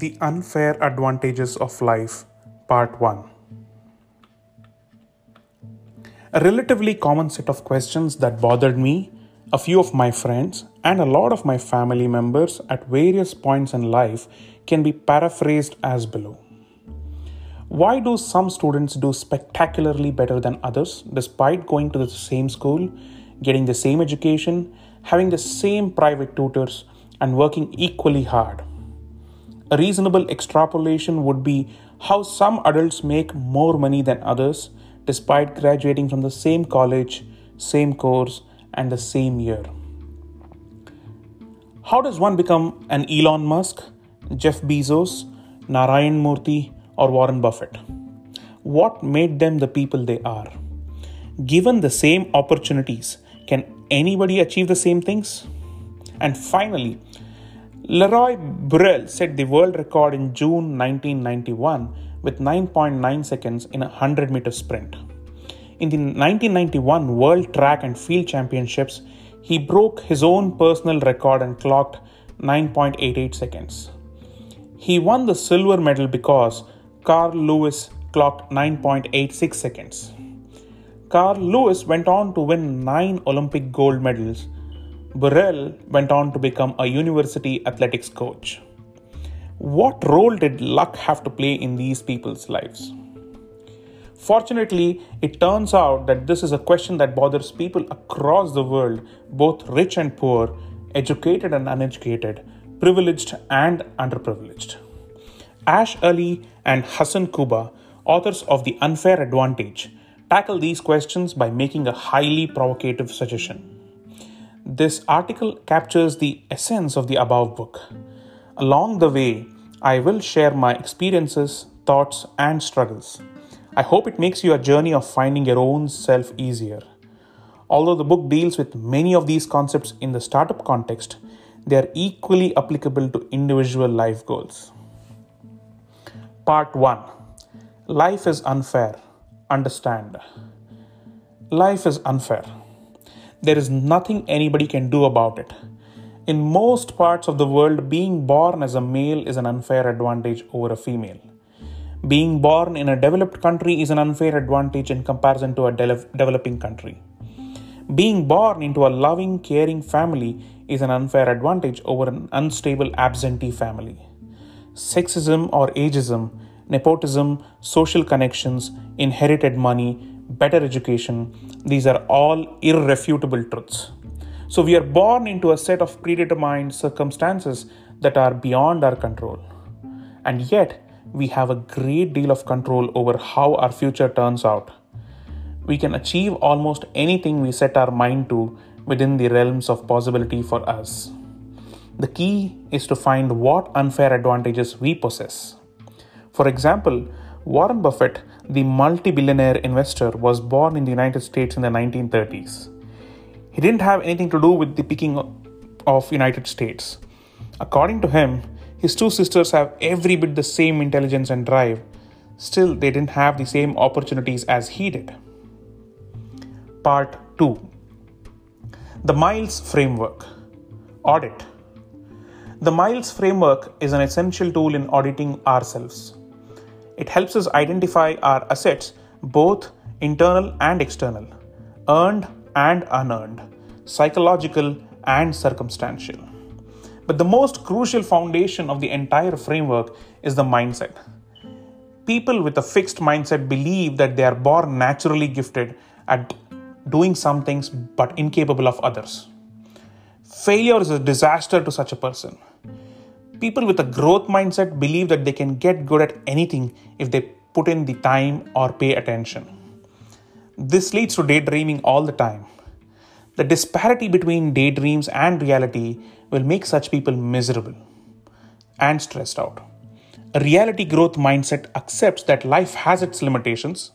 The Unfair Advantages of Life, Part 1. A relatively common set of questions that bothered me, a few of my friends, and a lot of my family members at various points in life can be paraphrased as below. Why do some students do spectacularly better than others despite going to the same school, getting the same education, having the same private tutors, and working equally hard? A reasonable extrapolation would be how some adults make more money than others despite graduating from the same college, same course, and the same year. How does one become an Elon Musk, Jeff Bezos, Narayan Murthy, or Warren Buffett? What made them the people they are? Given the same opportunities, can anybody achieve the same things? And finally, Leroy Burrell set the world record in June 1991 with 9.9 seconds in a 100 meter sprint. In the 1991 World Track and Field Championships, he broke his own personal record and clocked 9.88 seconds. He won the silver medal because Carl Lewis clocked 9.86 seconds. Carl Lewis went on to win 9 Olympic gold medals Burrell went on to become a university athletics coach. What role did luck have to play in these people's lives? Fortunately, it turns out that this is a question that bothers people across the world, both rich and poor, educated and uneducated, privileged and underprivileged. Ash Ali and Hasan Kubba, authors of The Unfair Advantage, tackle these questions by making a highly provocative suggestion. This article captures the essence of the above book. Along the way, I will share my experiences, thoughts, and struggles. I hope it makes your journey of finding your own self easier. Although the book deals with many of these concepts in the startup context, they are equally applicable to individual life goals. Part 1 Life is unfair. Understand. Life is unfair there is nothing anybody can do about it. In most parts of the world, being born as a male is an unfair advantage over a female. Being born in a developed country is an unfair advantage in comparison to a de- developing country. Being born into a loving, caring family is an unfair advantage over an unstable, absentee family. Sexism or ageism, nepotism, social connections, inherited money, better education, these are all irrefutable truths. So we are born into a set of predetermined circumstances that are beyond our control. And yet, we have a great deal of control over how our future turns out. We can achieve almost anything we set our mind to within the realms of possibility for us. The key is to find what unfair advantages we possess. For example, Warren Buffett, the multi billionaire investor, was born in the United States in the 1930s. He didn't have anything to do with the picking of United States. According to him, his two sisters have every bit the same intelligence and drive. Still, they didn't have the same opportunities as he did. Part 2 The Miles Framework Audit The Miles Framework is an essential tool in auditing ourselves. It helps us identify our assets, both internal and external, earned and unearned, psychological and circumstantial. But the most crucial foundation of the entire framework is the mindset. People with a fixed mindset believe that they are born naturally gifted at doing some things but incapable of others. Failure is a disaster to such a person. People with a growth mindset believe that they can get good at anything if they put in the time or pay attention. This leads to daydreaming all the time. The disparity between daydreams and reality will make such people miserable and stressed out. A reality growth mindset accepts that life has its limitations,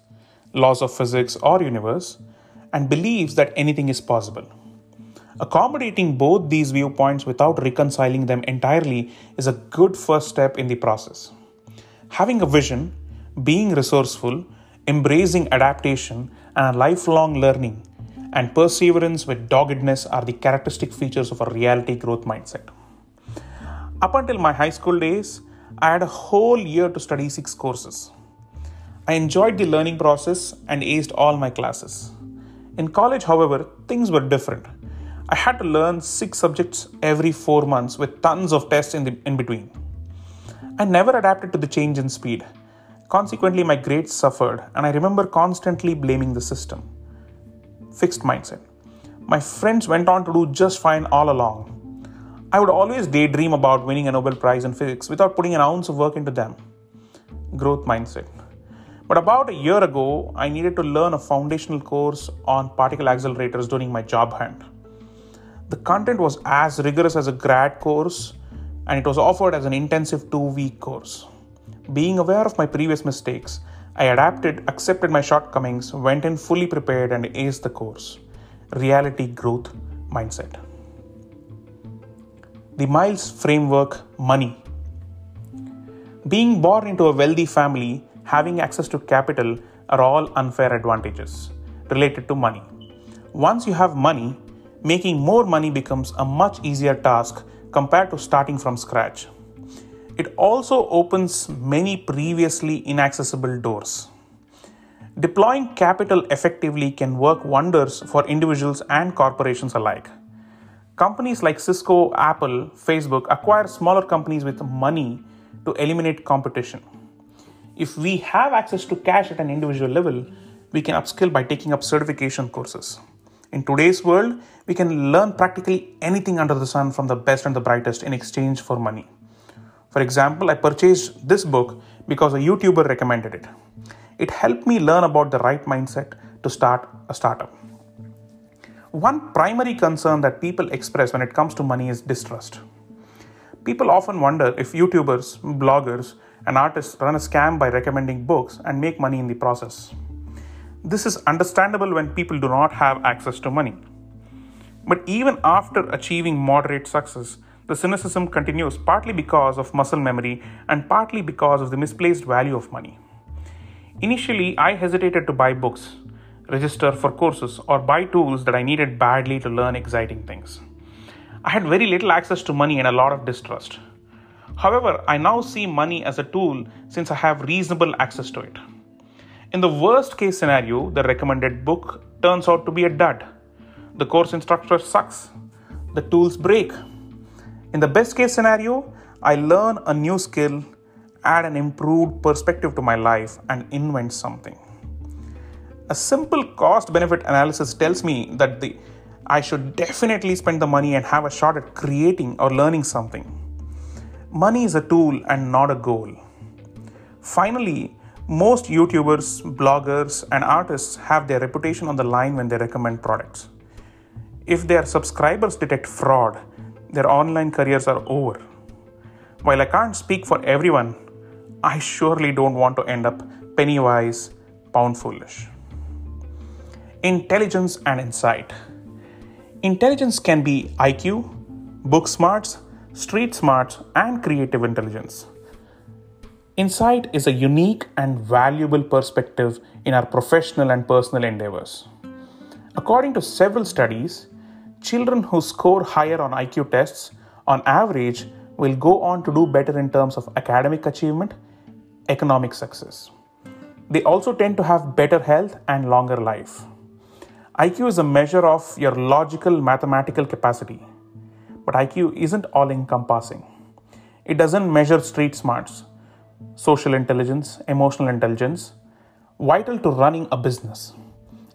laws of physics or universe, and believes that anything is possible. Accommodating both these viewpoints without reconciling them entirely is a good first step in the process. Having a vision, being resourceful, embracing adaptation, and lifelong learning, and perseverance with doggedness are the characteristic features of a reality growth mindset. Up until my high school days, I had a whole year to study six courses. I enjoyed the learning process and aced all my classes. In college, however, things were different. I had to learn six subjects every four months with tons of tests in, the, in between. I never adapted to the change in speed. Consequently, my grades suffered, and I remember constantly blaming the system. Fixed mindset. My friends went on to do just fine all along. I would always daydream about winning a Nobel Prize in physics without putting an ounce of work into them. Growth mindset. But about a year ago, I needed to learn a foundational course on particle accelerators during my job hunt. The content was as rigorous as a grad course, and it was offered as an intensive two week course. Being aware of my previous mistakes, I adapted, accepted my shortcomings, went in fully prepared, and aced the course. Reality growth mindset. The Miles Framework Money. Being born into a wealthy family having access to capital are all unfair advantages related to money. Once you have money, making more money becomes a much easier task compared to starting from scratch. It also opens many previously inaccessible doors. Deploying capital effectively can work wonders for individuals and corporations alike. Companies like Cisco, Apple, Facebook acquire smaller companies with money to eliminate competition. If we have access to cash at an individual level, we can upskill by taking up certification courses. In today's world, we can learn practically anything under the sun from the best and the brightest in exchange for money. For example, I purchased this book because a YouTuber recommended it. It helped me learn about the right mindset to start a startup. One primary concern that people express when it comes to money is distrust. People often wonder if YouTubers, bloggers, and artists run a scam by recommending books and make money in the process. This is understandable when people do not have access to money. But even after achieving moderate success, the cynicism continues partly because of muscle memory and partly because of the misplaced value of money. Initially, I hesitated to buy books, register for courses, or buy tools that I needed badly to learn exciting things. I had very little access to money and a lot of distrust. However, I now see money as a tool since I have reasonable access to it. In the worst case scenario, the recommended book turns out to be a dud. The course instructor sucks. The tools break. In the best case scenario, I learn a new skill, add an improved perspective to my life, and invent something. A simple cost benefit analysis tells me that the I should definitely spend the money and have a shot at creating or learning something. Money is a tool and not a goal. Finally, most YouTubers, bloggers, and artists have their reputation on the line when they recommend products. If their subscribers detect fraud, their online careers are over. While I can't speak for everyone, I surely don't want to end up penny wise, pound foolish. Intelligence and insight. Intelligence can be IQ, book smarts, street smarts, and creative intelligence. Insight is a unique and valuable perspective in our professional and personal endeavors. According to several studies, children who score higher on IQ tests on average will go on to do better in terms of academic achievement, economic success. They also tend to have better health and longer life. IQ is a measure of your logical mathematical capacity but IQ isn't all encompassing. It doesn't measure street smarts, social intelligence, emotional intelligence, vital to running a business.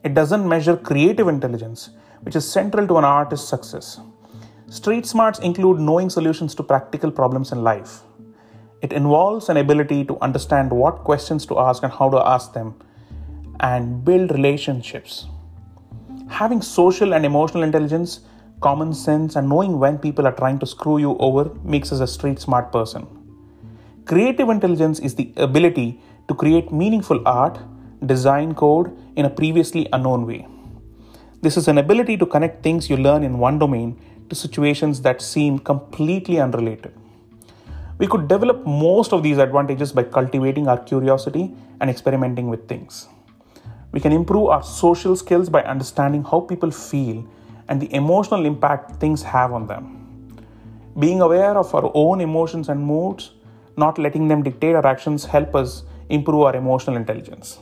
It doesn't measure creative intelligence, which is central to an artist's success. Street smarts include knowing solutions to practical problems in life. It involves an ability to understand what questions to ask and how to ask them, and build relationships. Having social and emotional intelligence common sense, and knowing when people are trying to screw you over makes us a street smart person. Creative intelligence is the ability to create meaningful art, design code in a previously unknown way. This is an ability to connect things you learn in one domain to situations that seem completely unrelated. We could develop most of these advantages by cultivating our curiosity and experimenting with things. We can improve our social skills by understanding how people feel and the emotional impact things have on them. Being aware of our own emotions and moods, not letting them dictate our actions help us improve our emotional intelligence.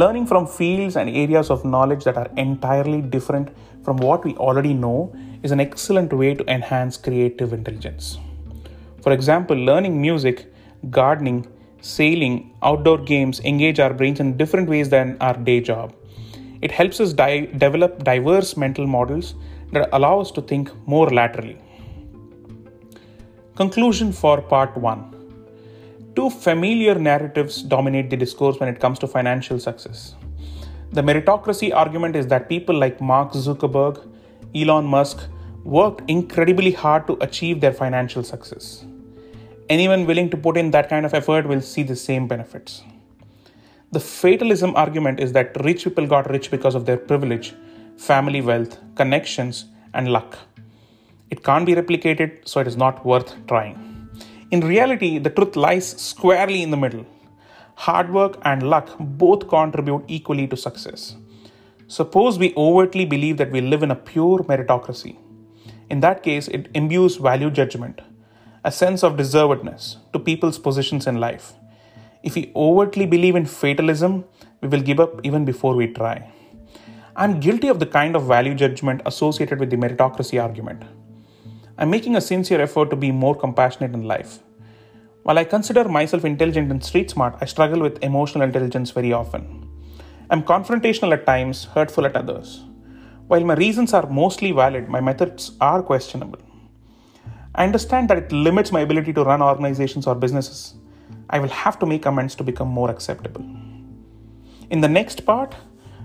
Learning from fields and areas of knowledge that are entirely different from what we already know is an excellent way to enhance creative intelligence. For example, learning music, gardening, sailing, outdoor games engage our brains in different ways than our day job. It helps us di- develop diverse mental models that allow us to think more laterally. Conclusion for part 1 Two familiar narratives dominate the discourse when it comes to financial success. The meritocracy argument is that people like Mark Zuckerberg, Elon Musk worked incredibly hard to achieve their financial success. Anyone willing to put in that kind of effort will see the same benefits. The fatalism argument is that rich people got rich because of their privilege, family wealth, connections, and luck. It can't be replicated, so it is not worth trying. In reality, the truth lies squarely in the middle. Hard work and luck both contribute equally to success. Suppose we overtly believe that we live in a pure meritocracy. In that case, it imbues value judgment, a sense of deservedness to people's positions in life if we overtly believe in fatalism, we will give up even before we try. I'm guilty of the kind of value judgment associated with the meritocracy argument. I'm making a sincere effort to be more compassionate in life. While I consider myself intelligent and street smart, I struggle with emotional intelligence very often. I'm confrontational at times, hurtful at others. While my reasons are mostly valid, my methods are questionable. I understand that it limits my ability to run organizations or businesses I will have to make amends to become more acceptable. In the next part,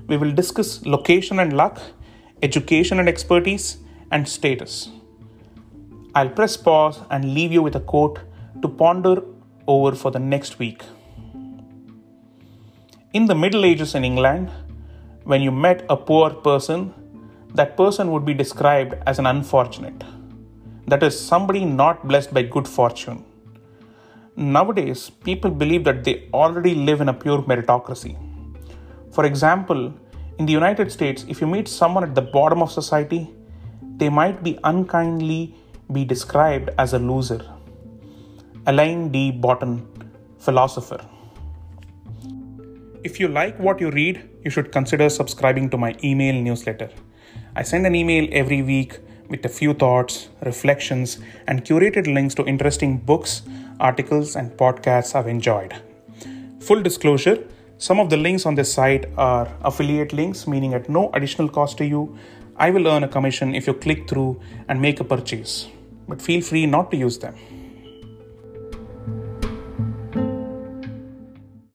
we will discuss location and luck, education and expertise, and status. I'll press pause and leave you with a quote to ponder over for the next week. In the Middle Ages in England, when you met a poor person, that person would be described as an unfortunate. That is, somebody not blessed by good fortune. Nowadays, people believe that they already live in a pure meritocracy. For example, in the United States, if you meet someone at the bottom of society, they might be unkindly be described as a loser. Alain de Botton, philosopher. If you like what you read, you should consider subscribing to my email newsletter. I send an email every week with a few thoughts, reflections, and curated links to interesting books articles, and podcasts I've enjoyed. Full disclosure some of the links on this site are affiliate links, meaning at no additional cost to you. I will earn a commission if you click through and make a purchase, but feel free not to use them.